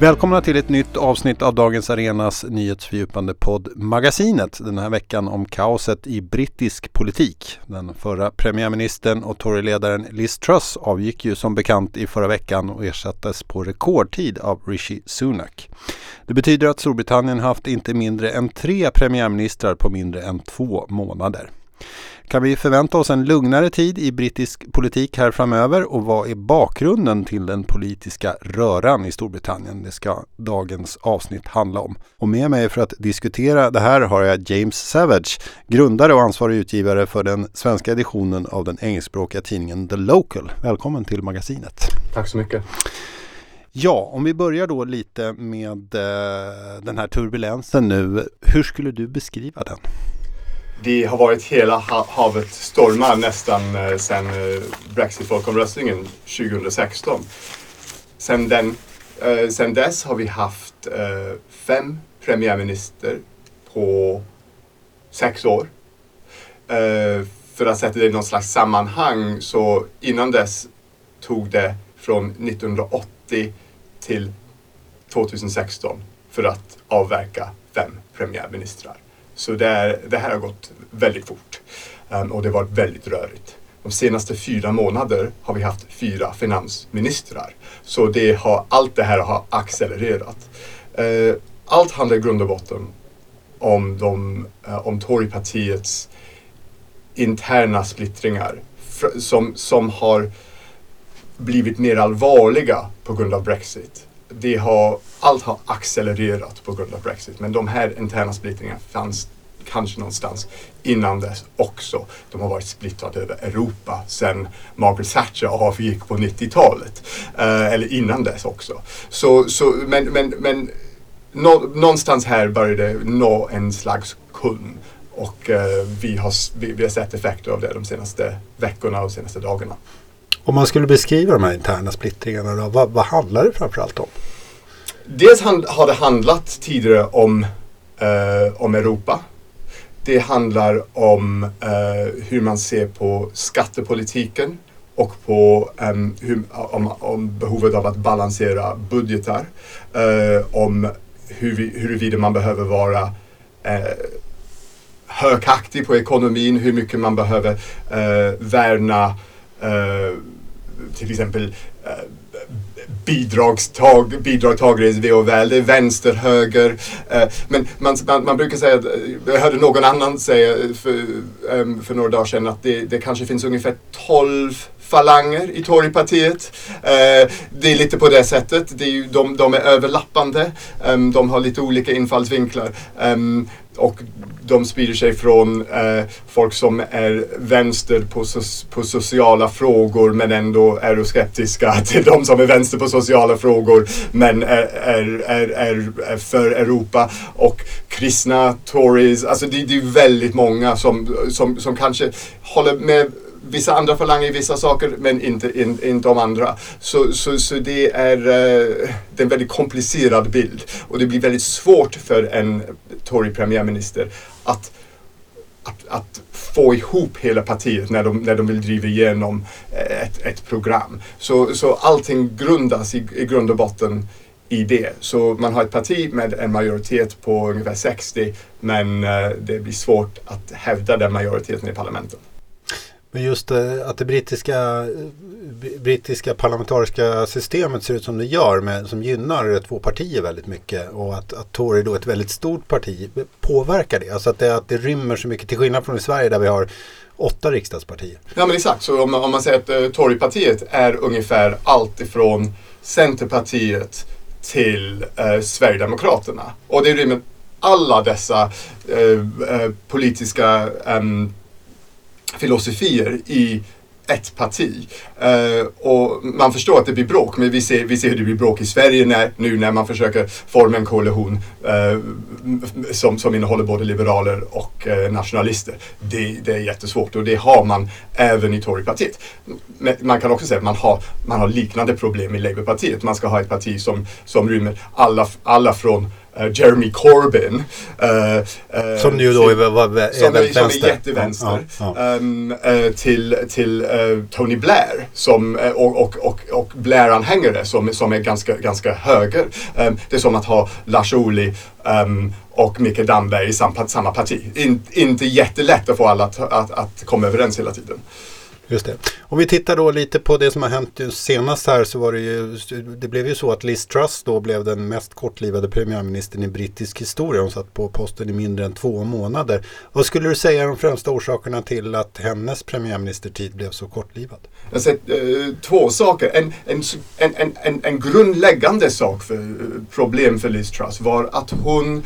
Välkomna till ett nytt avsnitt av Dagens Arenas nyhetsfördjupande podd Magasinet. Den här veckan om kaoset i brittisk politik. Den förra premiärministern och Toryledaren Liz Truss avgick ju som bekant i förra veckan och ersattes på rekordtid av Rishi Sunak. Det betyder att Storbritannien haft inte mindre än tre premiärministrar på mindre än två månader. Kan vi förvänta oss en lugnare tid i brittisk politik här framöver och vad är bakgrunden till den politiska röran i Storbritannien? Det ska dagens avsnitt handla om. Och med mig för att diskutera det här har jag James Savage, grundare och ansvarig utgivare för den svenska editionen av den engelskspråkiga tidningen The Local. Välkommen till magasinet. Tack så mycket. Ja, om vi börjar då lite med eh, den här turbulensen nu. Hur skulle du beskriva den? Det har varit hela havet stormar nästan eh, sedan eh, Brexit-folkomröstningen 2016. Sedan den, eh, sedan dess har vi haft fem premiärminister på sex år. För att sätta det i någon slags sammanhang så innan dess tog det från 1980 till 2016 för att avverka fem premiärministrar. Så det, är, det här har gått väldigt fort ehm, och det har varit väldigt rörigt. De senaste fyra månader har vi haft fyra finansministrar. Så det har, allt det här har accelererat. Ehm, allt handlar i grund och botten om, de, eh, om Torypartiets interna splittringar som, som har blivit mer allvarliga på grund av Brexit det har, allt har accelererat på grund av Brexit. Men de här interna splittringarna fanns kanske någonstans innan dess också. De har varit splittrade över Europa sedan Margaret Thatcher avgick på 90-talet. Eh, eller innan dess också. Så, så, men men, men nå, någonstans här började det nå en slags kulm. Och eh, vi, har, vi, vi har sett effekter av det de senaste veckorna och senaste dagarna. Om man skulle beskriva de här interna splittringarna, då, vad, vad handlar det framförallt om? Dels har det handlat tidigare om, eh, om Europa. Det handlar om eh, hur man ser på skattepolitiken och på um, hur, om, om, behovet av att balansera budgetar. Uh, om hur vi, huruvida man behöver vara eh, uh, högaktig på ekonomin, hur mycket man behöver uh, värna till exempel bidragstag, bidragstagare i ve och väl. Det är vänster, höger. Eh, men man, man, man, brukar säga, eh, jag hörde någon annan säga för, um, för några dagar sedan att det, det kanske finns ungefär 12 falanger i Torypartiet. Eh, det är lite på det sättet. Det är ju, de, de är överlappande. Um, de har lite olika infallsvinklar. Um, och de sprider sig från eh, folk som är vänster på, so på sociala frågor men ändå är skeptiska till de som är vänster på sociala frågor men är, är, är, är, för Europa. Och kristna Tories, alltså det, det är väldigt många som, som, som kanske håller med vissa andra falanger i vissa saker men inte, in, inte de andra. Så, så, så det, är, uh, det är en väldigt komplicerad bild och det blir väldigt svårt för en Tory premiärminister att att, att, få ihop hela partiet när de, när de vill driva igenom eh, ett, ett program. Så, så allting grundas i, i grund och botten i det. Så man har ett parti med en majoritet på ungefär 60 men eh, det blir svårt att hävda den majoriteten i parlamentet. Men just eh, att det brittiska, eh, brittiska parlamentariska systemet ser ut som det gör med, som gynnar två partier väldigt mycket och att, att Tory då är ett väldigt stort parti eh, påverkar det. Alltså att det, att det rymmer så mycket till skillnad från i Sverige där vi har åtta riksdagspartier. Ja men exakt, så om, om man säger att uh, Torypartiet är ungefär allt ifrån Centerpartiet till uh, Sverigedemokraterna. Och det rymmer alla dessa uh, politiska um, filosofier i ett parti. Uh, och man förstår att det blir bråk, men vi ser, vi ser hur det blir bråk i Sverige när, nu när man försöker forma en koalition uh, som, som innehåller både liberaler och uh, nationalister. Det, det, är jättesvårt och det har man även i Torypartiet. Men man kan också säga att man har, man har liknande problem i Labourpartiet. Man ska ha ett parti som, som rymmer alla, alla från Jeremy Corbyn. Uh, som ju då är, var, är som, är, som är jättevänster. Ja, ja. Um, till till Tony Blair som, och, och, och, och Blair-anhängare som, som är ganska, ganska höger. Um, det är som att ha Lars Ohly um, och Micke Damberg i samma, samma parti. In, inte jättelätt att få alla att, att, att komma överens hela tiden. Just det. Om vi tittar då lite på det som har hänt senast här så var det ju, det blev ju så att Liz Truss då blev den mest kortlivade premiärministern i brittisk historia. Hon satt på posten i mindre än två månader. Vad skulle du säga är de främsta orsakerna till att hennes premiärministertid blev så kortlivad? Jag sett eh, två saker. En, en, en, en, en grundläggande sak för eh, problem för Liz Truss var att hon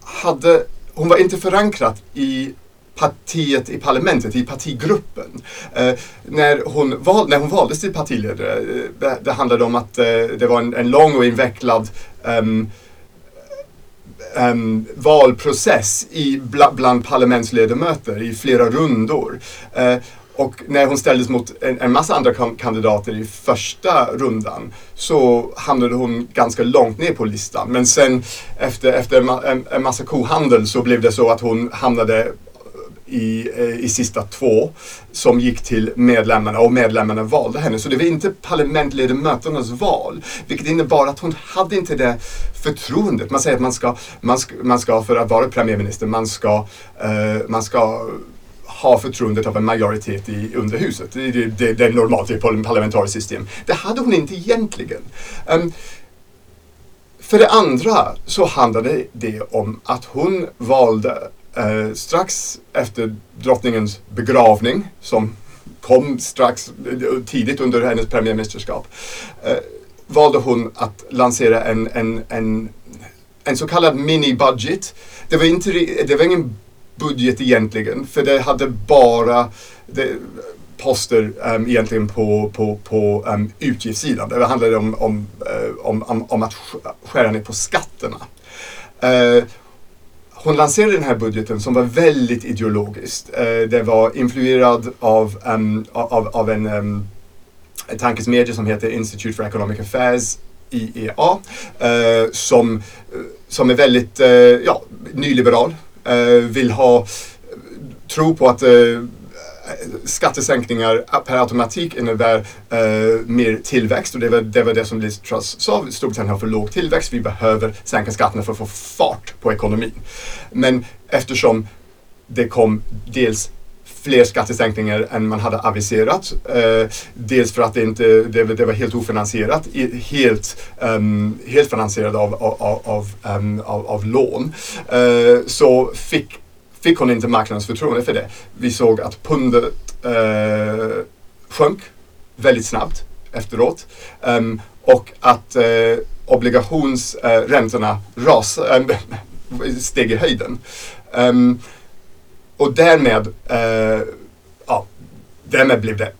hade hon var inte förankrad i partiet i parlamentet, i partigruppen. Eh, när, hon val, när hon valdes till partiledare, eh, det, det handlade om att eh, det var en, en lång och invecklad um, um, valprocess i, bla, bland parlamentsledamöter i flera rundor. Eh, och när hon ställdes mot en, en massa andra kandidater i första rundan så hamnade hon ganska långt ner på listan. Men sen efter, efter en, en massa kohandel så blev det så att hon hamnade i, eh, i sista två som gick till medlemmarna och medlemmarna valde henne. Så det var inte parlamentledamöternas val. Vilket innebar att hon hade inte det förtroendet. Man säger att man ska, man ska, man ska för att vara premiärminister, man ska, uh, man ska ha förtroendet av en majoritet i underhuset. Det, det, det är normalt i ett parlamentariskt system. Det hade hon inte egentligen. Um, för det andra så handlade det om att hon valde Eh, strax efter drottningens begravning, som kom strax eh, tidigt under hennes premiärministerskap, eh, valde hon att lansera en, en, en, en så kallad mini-budget. Det var, inte, det var ingen budget egentligen, för det hade bara det, poster um, egentligen på, på, på um, utgiftssidan. Det handlade om, om, um, om, om, att skära ner på skatterna. Uh, hon lanserade den här budgeten som var väldigt ideologiskt. Eh, det var influerad av, um, av, av en um, tankesmedja som heter Institute for Economic Affairs, IEA, eh, som, eh, som är väldigt eh, ja, nyliberal. Eh, vill ha, eh, tro på att eh, skattesänkningar per automatik innebär uh, mer tillväxt och det var, det var det som Liz Truss sa. Storbritannien har för låg tillväxt. Vi behöver sänka skatterna för att få fart på ekonomin. Men eftersom det kom dels fler skattesänkningar än man hade aviserat. Eh, dels för att det, inte, det, det var helt ofinansierat, helt, um, helt finansierat av, av, av, um, av, av lån. Eh, så fick fick hon inte marknadens förtroende för det. Vi såg att pundet eh, sjönk väldigt snabbt efteråt. Um, och att eh, obligationsräntorna eh, äh, steg i höjden. Um, och därmed, eh, ja, därmed blev det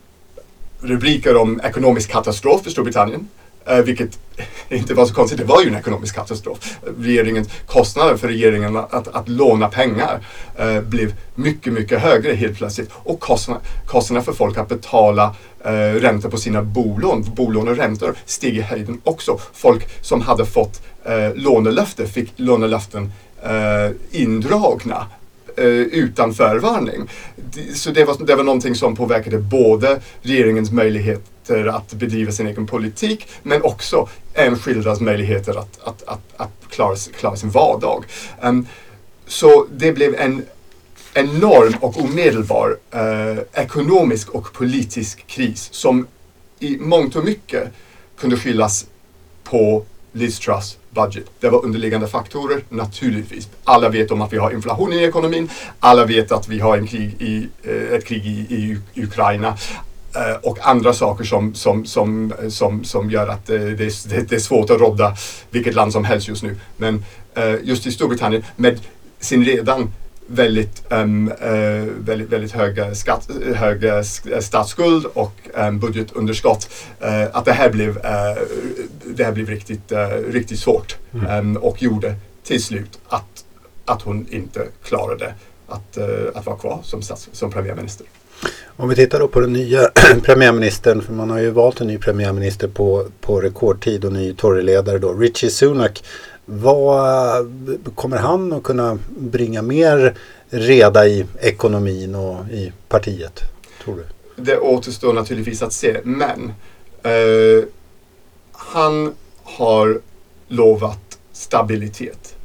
rubriker om ekonomisk katastrof för Storbritannien. Eh, vilket inte var så konstigt, det var ju en ekonomisk katastrof. Regeringens kostnader för regeringen att, att låna pengar eh, blev mycket, mycket högre helt plötsligt. Och kostnaderna kostnader för folk att betala eh, räntor på sina bolån, bolån och räntor steg i höjden också. Folk som hade fått eh, lånelöfte fick lånelöften eh, indragna eh, utan förvarning. Så det var, det var någonting som påverkade både regeringens möjligheter att bedriva sin egen politik men också enskildas möjligheter att, att, att, att klara, klara sin vardag. Um, så det blev en enorm och omedelbar eh, ekonomisk och politisk kris som i mångt och mycket kunde skyllas på Liz Truss budget. Det var underliggande faktorer, naturligtvis. Alla vet om att vi har inflation i ekonomin. Alla vet att vi har en krig i, eh, ett krig i, i Ukraina eh, och andra saker som, som, som, som, som gör att eh, det, det, det är svårt att rodda vilket land som helst just nu. Men just i Storbritannien med sin redan väldigt, um, uh, väldigt, väldigt höga, skatt, höga statsskuld och um, budgetunderskott. Uh, att det här blev, uh, det här blev riktigt, riktigt svårt mm. um, och gjorde till slut att, att hon inte klarade att, att vara kvar som, stats, som premiärminister. Om vi tittar då på den nya premiärministern, för man har ju valt en ny premiärminister på, på rekordtid och ny Toryledare då, Richie Sunak Vad kommer han att kunna bringa mer reda i ekonomin och i partiet, tror du? Det återstår naturligtvis att se, men eh, han har lovat stabilitet.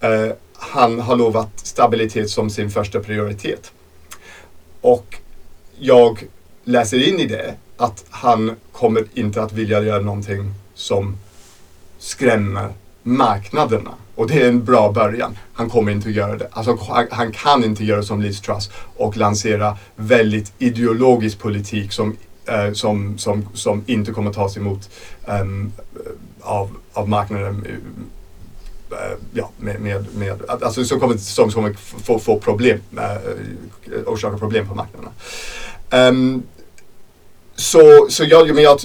Eh, han har lovat stabilitet som sin första prioritet. Och jag läser in i det att han kommer inte att vilja göra någonting som skrämmer marknaderna. Och det är en bra början. Han kommer inte att göra det. Alltså, han, han kan inte göra som Liz Truss och lansera väldigt ideologisk politik som, eh, som, som, som inte kommer tas emot um, av, av marknaden eh, ja, med, med, med, alltså som kommer, som kommer få, få problem, äh, orsaka problem på marknaderna. Um, så, så, jag, men jag,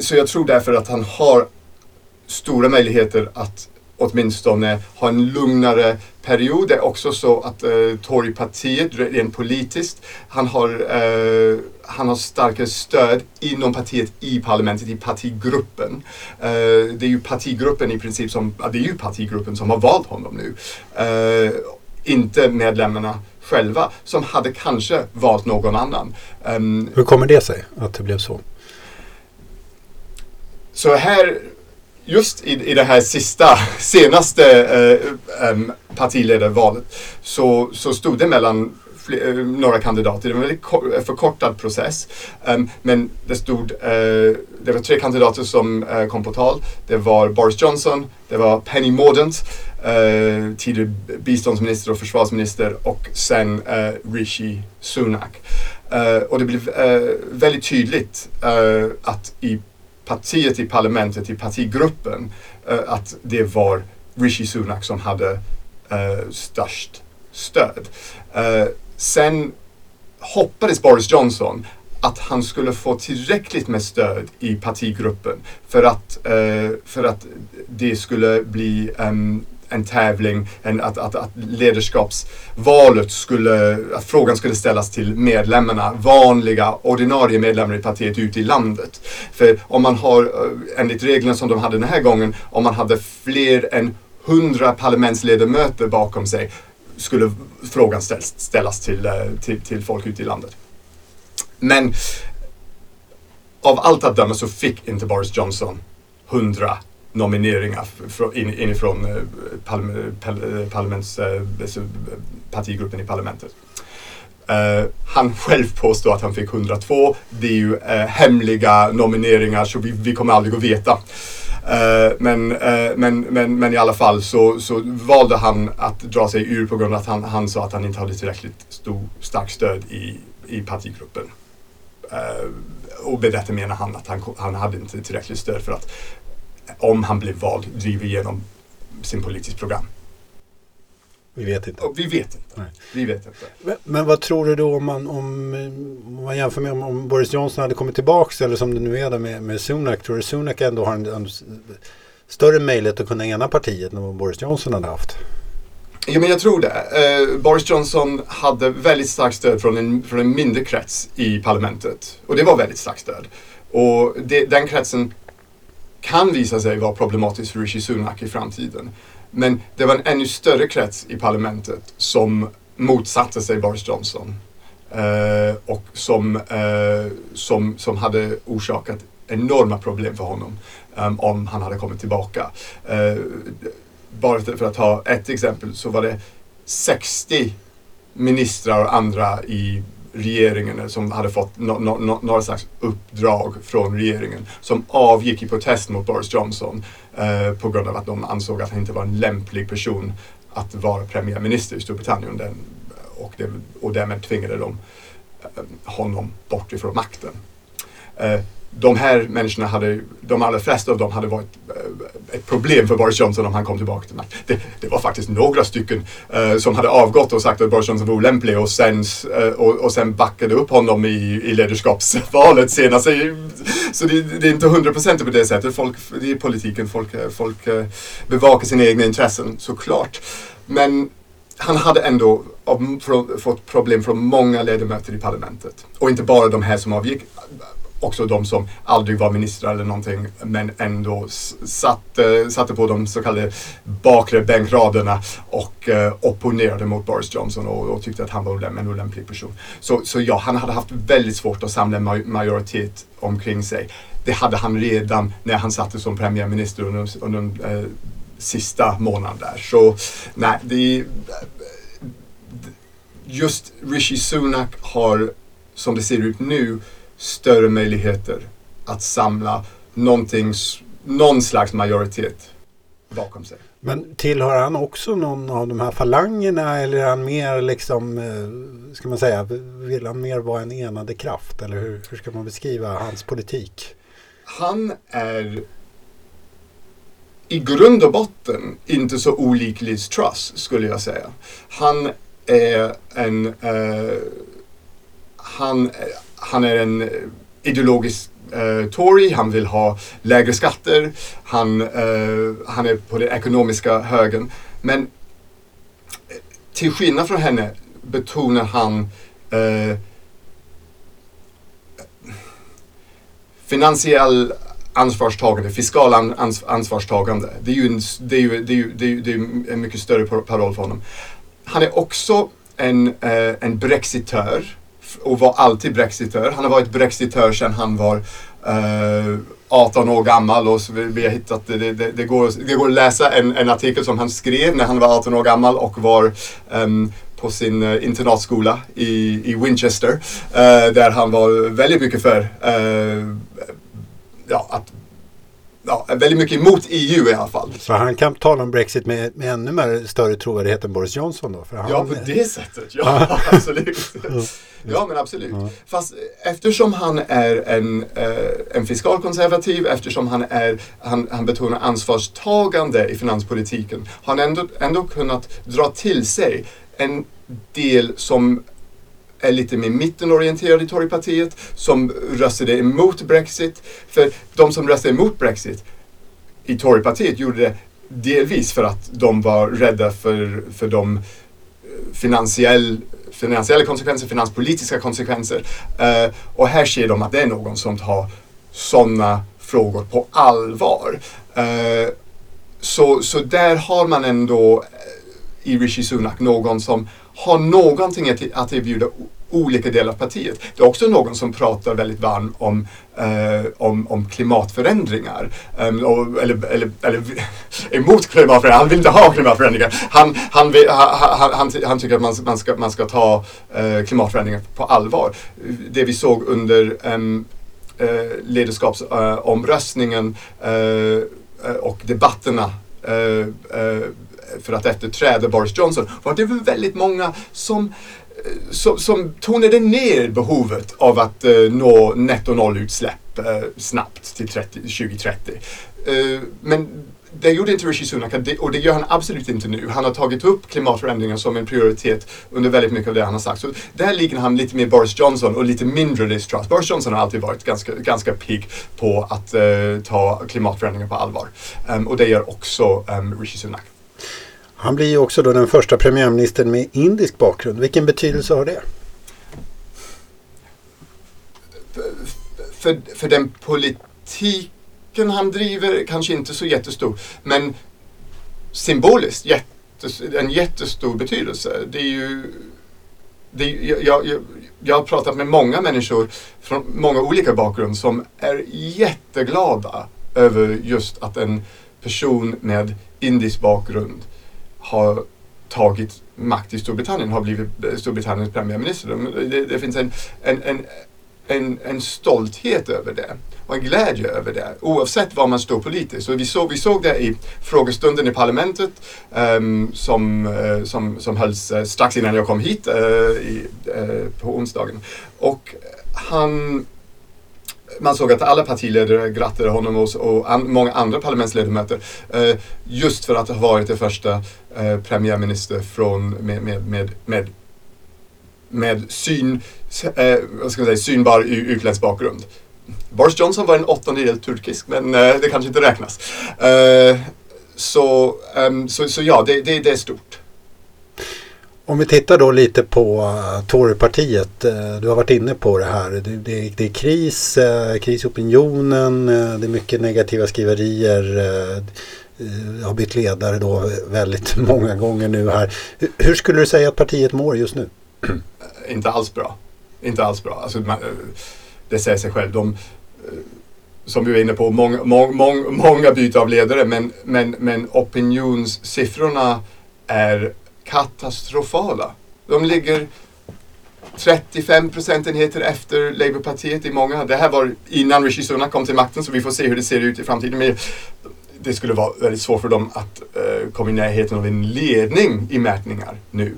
så jag tror därför att han har stora möjligheter att åtminstone ha en lugnare period. Det är också så att eh, Torypartiet, rent politiskt, han har, eh, han har starkare stöd inom partiet i parlamentet, i partigruppen. Eh, det är ju partigruppen i princip som, det är ju partigruppen som har valt honom nu. Eh, inte medlemmarna själva som hade kanske valt någon annan. Um, Hur kommer det sig att det blev så? Så här just i, i det här sista, senaste eh, eh, partiledarvalet så, så stod det mellan fler, eh, några kandidater. Det var en väldigt eh, förkortad process. Um, men det stod, uh, det var tre kandidater som uh, kom på tal. Det var Boris Johnson, det var Penny Mordaunt, uh, tidigare biståndsminister och försvarsminister och sen Rishi Sunak. och det blev väldigt tydligt att i partiet i parlamentet, i partigruppen, uh, att det var Rishi Sunak som hade uh, störst stöd. Uh, sen hoppades Boris Johnson att han skulle få tillräckligt med stöd i partigruppen för att, för att det skulle bli um, en tävling, en, att, att, att ledarskapsvalet skulle, att frågan skulle ställas till medlemmarna, vanliga ordinarie medlemmar i partiet ute i landet. För om man har, eh, enligt reglerna som de hade den här gången, om man hade fler än hundra parlamentsledamöter bakom sig skulle frågan ställas, ställas till, eh, till, till folk ute i landet. Men av allt att döma så fick inte Boris Johnson hundra nomineringar inifrån eh, parlaments, eh, eh, partigruppen i parlamentet. Uh, han själv påstår att han fick 102. Det är ju uh, hemliga nomineringar så vi, vi kommer aldrig att veta. Uh, men, men, men, men i alla fall så, så valde han att dra sig ur på grund av att han, han sa att han inte hade tillräckligt stor, starkt stöd i, i partigruppen. och med detta menar han att han, han hade inte tillräckligt stöd för att om han blir vald, driver igenom sin politiska program. Vi vet inte. Och vi vet inte. Vi vet inte. Men, men, vad tror du då om man, om, om man jämför med om, om, Boris Johnson hade kommit tillbaka eller som det nu är med, med Sunak. Tror du Sunak ändå har en, en större möjlighet att kunna ena partiet än vad Boris Johnson hade haft? Ja, men jag tror det. Eh, Boris Johnson hade väldigt starkt stöd från en, från en mindre krets i parlamentet. Och det var väldigt starkt stöd. Och det, den kretsen kan visa sig vara problematiskt för Rishi Sunak i framtiden. Men det var en ännu större krets i parlamentet som motsatte sig Boris Johnson. Eh, och som, eh, som, som hade orsakat enorma problem för honom um, om han hade kommit tillbaka. Uh, bara för att ta ett exempel så var det 60 ministrar och andra i regeringen som hade fått no, no, no, några slags uppdrag från regeringen som avgick i protest mot Boris Johnson eh, på grund av att de ansåg att han inte var en lämplig person att vara premiärminister i Storbritannien den, och, det, och därmed tvingade de eh, honom bort ifrån makten. Eh, de här människorna hade, de allra flesta av dem hade varit eh, ett problem för Boris Johnson om han kom tillbaka till makten. Det, det, var faktiskt några stycken uh, som hade avgått och sagt att Boris Johnson var olämplig och sen, uh, och, och sen backade upp honom i, i ledarskapsvalet senast. Så, så det, det, är inte hundraprocentigt på det sättet. Folk, det är politiken, folk, folk uh, bevakar sina egna intressen såklart. Men han hade ändå fått problem från många ledamöter i parlamentet. Och inte bara de här som avgick också de som aldrig var ministrar eller någonting men ändå satte, satte på de så kallade bakre bänkraderna och eh, opponerade mot Boris Johnson och, och tyckte att han var en olämplig person. Så, så ja, han hade haft väldigt svårt att samla majoritet omkring sig. Det hade han redan när han satt som premiärminister under, under eh, sista månaden där. Så nej, det, eh, just Rishi Sunak har, som det ser ut nu, större möjligheter att samla någonting, någon slags majoritet bakom sig. Men tillhör han också någon av de här falangerna eller är han mer liksom, eh, ska man säga, vill han mer vara en enande kraft? Eller hur, hur ska man beskriva hans politik? Han är i grund och botten inte så olik Liz Truss skulle jag säga. Han är en, uh, han, han är en eh, ideologisk uh, Tory, han vill ha lägre skatter, han, uh, han är på den ekonomiska högen. Men till skillnad från henne betonar han finansiell ansvarstagande, fiskal ans ansvarstagande. Det är ju en, det är ju, det är ju, det är ju, det är en mycket större paroll för honom. Han är också en, eh, en brexitör och var alltid brexitör. Han har varit brexitör sedan han var eh, 18 år gammal och så vi har hittat, det, det, det, går, det går att läsa en, en artikel som han skrev när han var 18 år gammal och var um, på sin uh, internatskola i, i Winchester. Uh, där han var väldigt mycket för uh, ja, att ja, väldigt mycket emot EU i alla fall. Så han kan tala om Brexit med, med ännu mer större trovärdighet än Boris Johnson då? För han ja, på det sättet. Ja, absolut. Ja, men absolut. Fast eftersom han är en, eh, en fiskalkonservativ, eftersom han, är, han, han betonar ansvarstagande i finanspolitiken, har han ändå, ändå kunnat dra till sig en del som är lite mer mittenorienterade i Torypartiet som röstade emot Brexit. För de som röstade emot Brexit i Torypartiet gjorde det delvis för att de var rädda för, för de eh, finansiell, finansiella konsekvenser, finanspolitiska konsekvenser. Uh, och här ser de att det är någon som tar sådana frågor på allvar. Uh, så, så där har man ändå i Rishi Sunak någon som har någonting att, att erbjuda olika delar av partiet. Det är också någon som pratar väldigt varmt om, eh, om, om klimatförändringar. Um, och, eller, eller, eller emot klimatförändringar. Han vill inte ha klimatförändringar. Han, han, vill, han, han, han, tycker att man, man, ska, man ska ta eh, klimatförändringar på allvar. Det vi såg under um, eh, ledarskapsomröstningen eh, eh, eh, och debatterna eh, för att efterträda Boris Johnson var det väldigt många som eh, som, som tonade ner behovet av att uh, nå netto nollutsläpp uh, snabbt till 30, 2030. Uh, men det gjorde inte Rishi Sunak och det gör han absolut inte nu. Han har tagit upp klimatförändringar som en prioritet under väldigt mycket av det han har sagt. Så där ligger han lite mer Boris Johnson och lite mindre Liz Truss. Boris Johnson har alltid varit ganska, ganska pigg på att uh, ta klimatförändringar på allvar. Um, och det gör också um, Rishi Sunak. Han blir ju också då den första premiärministern med indisk bakgrund. Vilken betydelse har det? För, för den politiken han driver kanske inte så jättestor. Men symboliskt jättes, en jättestor betydelse. Det är ju, det är, jag, jag, jag har pratat med många människor från många olika bakgrund som är jätteglada över just att en person med indisk bakgrund har tagit makt i Storbritannien, har blivit Storbritanniens premiärminister. Det, det finns en, en, en, en, en stolthet över det och en glädje över det oavsett var man står politiskt. Så vi, såg, vi såg det i frågestunden i parlamentet um, som, uh, som, som hölls uh, strax innan jag kom hit uh, i, på onsdagen. Och han man såg att alla partiledare grattade honom och, och an, många andra parlamentsledamöter eh, just för att ha varit det första eh, premiärminister från, med, med, med, med, med syn, eh, vad ska man säga, synbar utländsk bakgrund. Boris Johnson var en åttondel turkisk men eh, det kanske inte räknas. Eh, så, um, så, så ja, det, det, det är stort. Om vi tittar då lite på eh, Torypartiet. Eh, du har varit inne på det här. Det, det, det är kris, eh, kris i opinionen. Det är mycket negativa skriverier. Jag har bytt ledare då väldigt många gånger nu här. Hur, hur skulle du säga att partiet mår just nu? Inte alls bra. Inte alls bra. Alltså, man, det säger sig själv. De, som vi var inne på, många, många, många byten av ledare men, men, men opinionssiffrorna är katastrofala. De ligger 35 procentenheter efter Labourpartiet i många. Det här var innan Rishi Sunak kom till makten så vi får se hur det ser ut i framtiden. Men det skulle vara väldigt svårt för dem att uh, komma i närheten av en ledning i mätningar nu.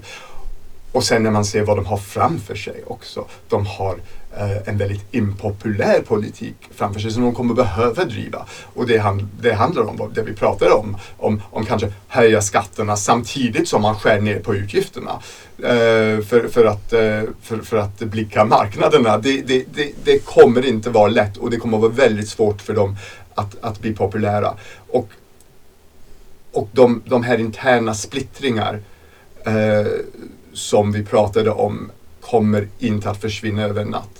Och sen när man ser vad de har framför sig också. De har Eh, en väldigt impopulär politik framför sig som de kommer behöva driva. Och det, hand, det handlar om det vi pratar om, om, om kanske höja skatterna samtidigt som man skär ner på utgifterna. Eh, för, för, att, eh, för, för att blicka marknaderna. Det, det, det, det kommer inte vara lätt och det kommer vara väldigt svårt för dem att, att bli populära. Och, och de, de här interna splittringar eh, som vi pratade om kommer inte att försvinna över en natt.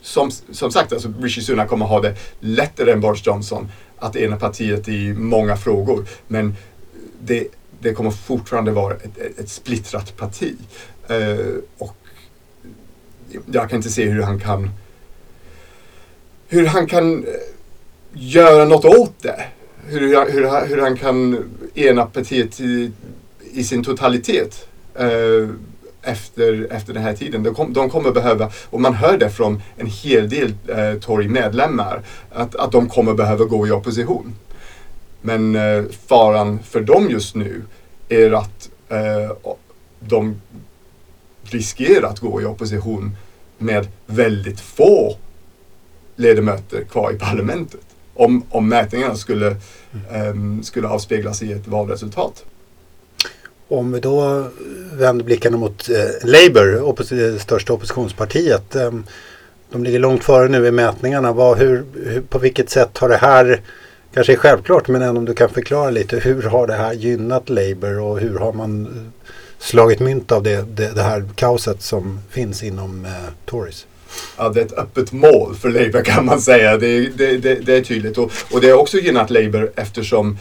Som, som sagt, alltså Rishi Sunak kommer ha det lättare än Boris Johnson att ena partiet i många frågor. Men det, det kommer fortfarande vara ett, ett splittrat parti. Uh, och jag kan inte se hur han kan hur han kan eh, göra något åt det. Hur, hur, hur han kan ena partiet i, i sin totalitet. Uh, efter, efter den här tiden. De, kom, de kommer behöva, och man hör det från en hel del eh, Tory-medlemmar, att, att de kommer behöva gå i opposition. Men eh, faran för dem just nu är att eh, de riskerar att gå i opposition med väldigt få ledamöter kvar i parlamentet. Om, om mätningarna skulle, um, skulle avspeglas i ett valresultat. Om vi då vänder blickarna mot eh, Labour, oppos det största oppositionspartiet. Eh, de ligger långt före nu i mätningarna. Vad, hur, hur, på vilket sätt har det här, kanske är självklart, men ändå om du kan förklara lite. Hur har det här gynnat Labour och hur har man eh, slagit mynt av det, det, det här kaoset som finns inom eh, Tories? Ja, det är ett öppet mål för Labour kan man säga. Det, det, det, det är tydligt. Och, och det har också gynnat Labour eftersom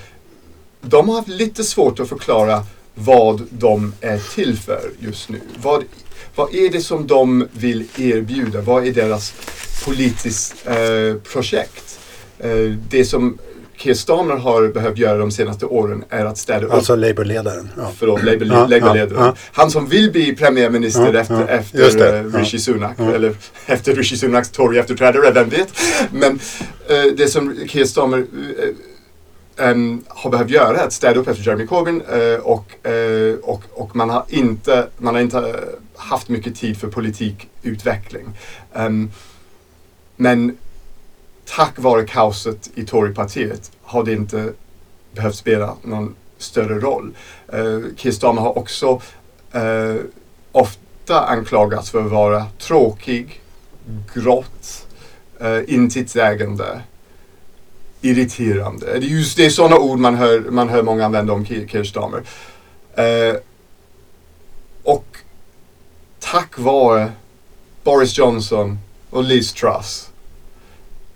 de har haft lite svårt att förklara vad de är till för just nu. Vad, vad är det som de vill erbjuda? Vad är deras politiska eh, projekt? Eh, det som Keir Starmer har behövt göra de senaste åren är att städa upp. Alltså Labour-ledaren. Ja. Förlåt, Labour, ja, Labour ja, Han som vill bli premiärminister efter, efter uh, Rishi Sunak. Eller efter Rishi Sunaks Tory-efterträdare, vem vet. Men uh, det som Keir Starmer uh, um, har behövt göra att städa upp efter Jeremy Corbyn uh, och, uh, och, och man har inte, man har inte eh, haft mycket tid för politikutveckling. Um, men tack vare kaoset i Torypartiet har det inte behövt spela någon större roll. Uh, Keir Starmer har också uh, ofta anklagats för att vara tråkig, grått, uh, intetsägande irriterande. Det är just det är sådana ord man hör, man hör många använda om Kirchdamer. Eh, och tack vare Boris Johnson och Liz Truss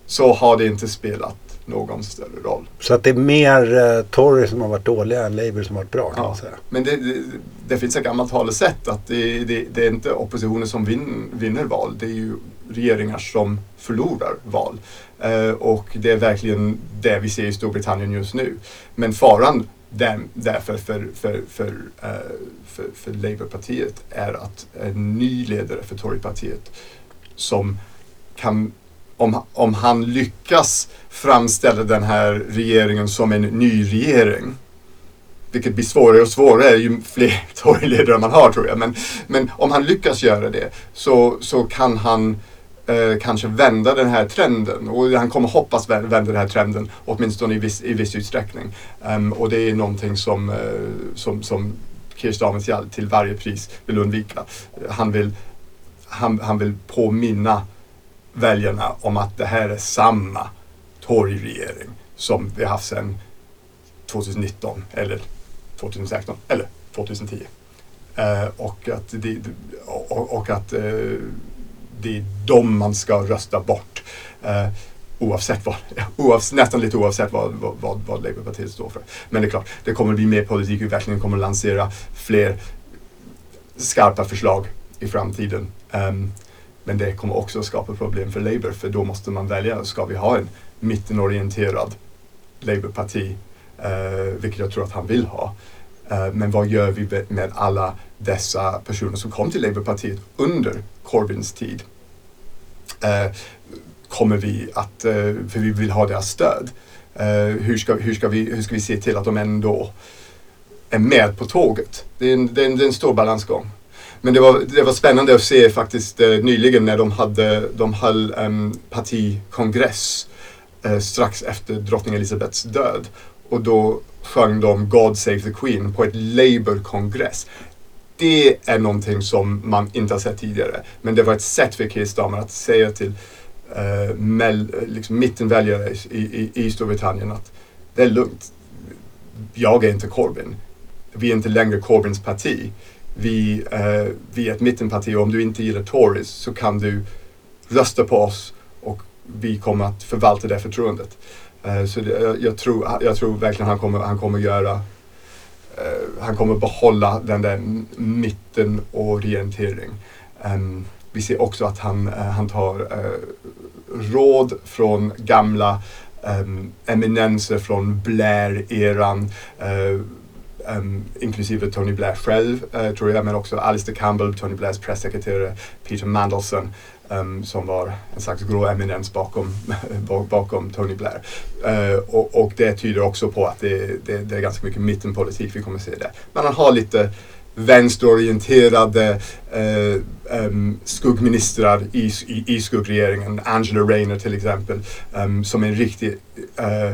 så har det inte spelat någon större roll. Så att det är mer eh, Tory som har varit dåliga än Labour som har varit bra kan ja, man säga. Men det, det, det finns ett gammalt talesätt att det, det, är inte oppositionen som vin, vinner val. Det är ju regeringar som förlorar val. Eh, och det är verkligen det vi ser i Storbritannien just nu. Men faran där, därför för, för, för, uh, för, för Labourpartiet är att en ny ledare för Torypartiet som kan om, om han lyckas framställa den här regeringen som en ny regering vilket blir svårare och svårare ju fler torgledare man har tror jag. Men, men om han lyckas göra det så, så kan han eh, kanske vända den här trenden. Och han kommer hoppas vända den här trenden, åtminstone i viss, i viss utsträckning. Um, och det är någonting som, eh, som, som Keir Starmer till varje pris vill undvika. Han vill, han, han vill påminna väljarna om att det här är samma torgregering som vi haft sedan 2019 eller 2016 eller 2010. Eh, och att, det, och, och att eh, det är dem man ska rösta bort. Eh, oavsett vad, oavsett, nästan lite oavsett vad, vad, vad Labourpartiet står för. Men det är klart, det kommer bli mer politik. Vi verkligen kommer lansera fler skarpa förslag i framtiden. Um, men det kommer också skapa problem för Labour för då måste man välja, ska vi ha en mittenorienterad Labourparti, eh, vilket jag tror att han vill ha. Eh, men vad gör vi med alla dessa personer som kom till Labourpartiet under Corbyns tid? Eh, kommer vi att, eh, för vi vill ha deras stöd. Eh, hur, ska, hur, ska vi, hur ska vi se till att de ändå är med på tåget? Det är en, det är en, det är en stor balansgång. Men det var, det var spännande att se faktiskt eh, nyligen när de, hade, de höll en partikongress eh, strax efter drottning Elizabeths död. Och då sjöng de God Save the Queen på ett Labour-kongress. Det är någonting som man inte har sett tidigare. Men det var ett sätt för Keir Starmer att säga till eh, mell, liksom mittenväljare i, i, i Storbritannien att det är lugnt. Jag är inte Corbyn. Vi är inte längre Corbyns parti vi, eh, vi är ett mittenparti och om du inte gillar Tories så kan du rösta på oss och vi kommer att förvalta det förtroendet. Eh, så det, jag, tror, jag tror verkligen han kommer, han kommer göra eh, han kommer behålla den där mittenorientering. Ehm, vi ser också att han, eh, han tar eh, råd från gamla ehm, eminenser från Blair-eran. Eh, Um, inklusive Tony Blair själv, uh, tror jag, men också Alistair Campbell, Tony Blairs pressekreterare, Peter Mandelson, um, som var en slags grå eminens bakom, bakom Tony Blair. Uh, och, och, det tyder också på att det, det, det, är ganska mycket mittenpolitik vi kommer att se där. Men han har lite vänsterorienterade eh, um, skuggministrar i, i, i skuggregeringen. Angela Rayner till exempel, um, som är en riktig eh,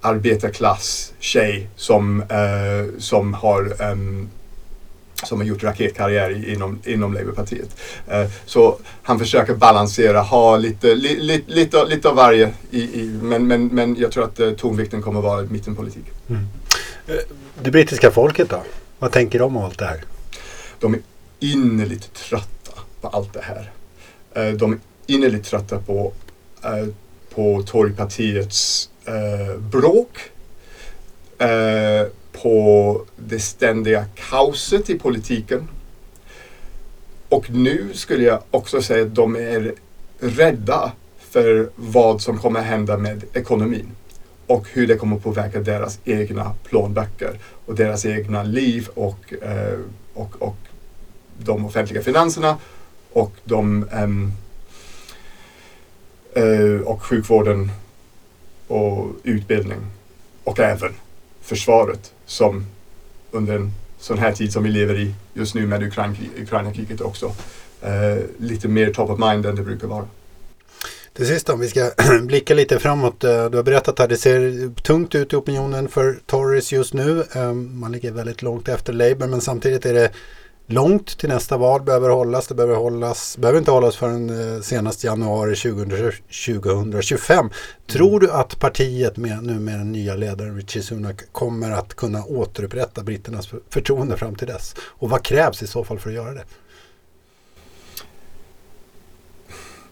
arbetarklass tjej som, uh, som har um, som har gjort raketkarriär inom, inom Labourpartiet. Uh, så han försöker balansera, ha lite, li, li, lite, lite av varje, i, i, men, men, men jag tror att uh, tonvikten kommer att vara mittenpolitik. Mm. Det brittiska folket då? Vad tänker de om allt det här? De är innerligt trötta på allt det här. de är innerligt trötta på, på Torypartiets eh, bråk, eh, på det ständiga kaoset i politiken. Och nu skulle jag också säga att de är rädda för vad som kommer hända med ekonomin och hur det kommer påverka deras egna plånböcker och deras egna liv och, eh, och, och de offentliga finanserna och, de, ehm, eh, och sjukvården och utbildning och även försvaret som under en sån här tid som vi lever i just nu med Ukraina-kriget också eh, lite mer top of mind än det brukar vara. Till sist om vi ska blicka lite framåt. Eh, du har berättat här, det ser tungt ut i opinionen för Tories just nu. Ehm, man ligger väldigt långt efter Labour men samtidigt är det långt till nästa val behöver hållas. Det behöver, hållas, behöver inte hållas förrän eh, senast januari 2025. Tror mm. du att partiet med, nu med den nya ledaren Richie Sunak kommer att kunna återupprätta britternas förtroende fram till dess? Och vad krävs i så fall för att göra det?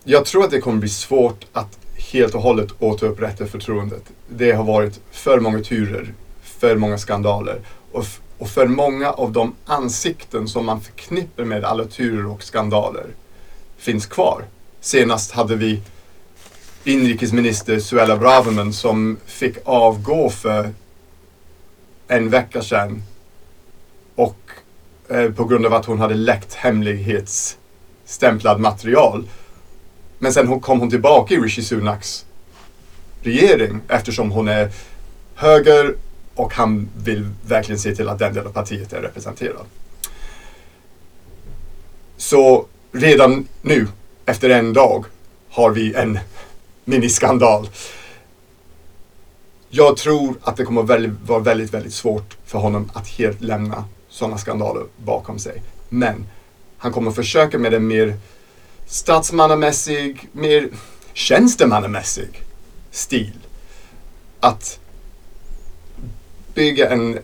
Jag tror att det kommer bli svårt att helt och hållet återupprätta förtroendet. Det har varit för många turer, för många skandaler och och för många av de ansikten som man förknippar med alla turer och skandaler finns kvar. Senast hade vi inrikesminister Suella Braverman som fick avgå för en vecka sedan och eh, på grund av att hon hade läckt hemlighetsstämplad material. Men sen kom hon tillbaka i Rishi Sunaks regering eftersom hon är höger och han vill verkligen se till att den delen av partiet är representerad. Så redan nu, efter en dag, har vi en miniskandal. Jag tror att det kommer väldigt, vara väldigt, väldigt svårt för honom att helt lämna sådana skandaler bakom sig. Men han kommer försöka med en mer statsmannamässig, mer tjänstemannamässig stil. Att bygga en,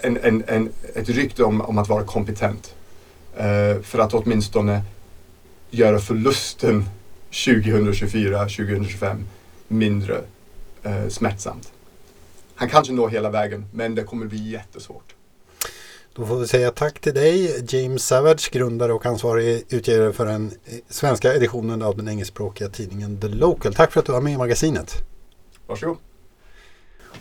en, en, en, ett rykte om, om att vara kompetent eh, för att åtminstone göra förlusten 2024-2025 mindre eh, smärtsamt. Han kanske når hela vägen men det kommer bli jättesvårt. Då får vi säga tack till dig James Savage, grundare och ansvarig utgivare för den svenska editionen av den engelskspråkiga tidningen The Local. Tack för att du var med i magasinet. Varsågod.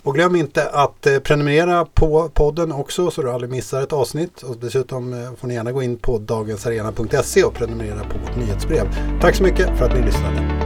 Och glöm inte att eh, prenumerera på podden också så du aldrig missar ett avsnitt. Och dessutom eh, får ni gärna gå in på dagensarena.se och prenumerera på vårt nyhetsbrev. Tack så mycket för att ni lyssnade.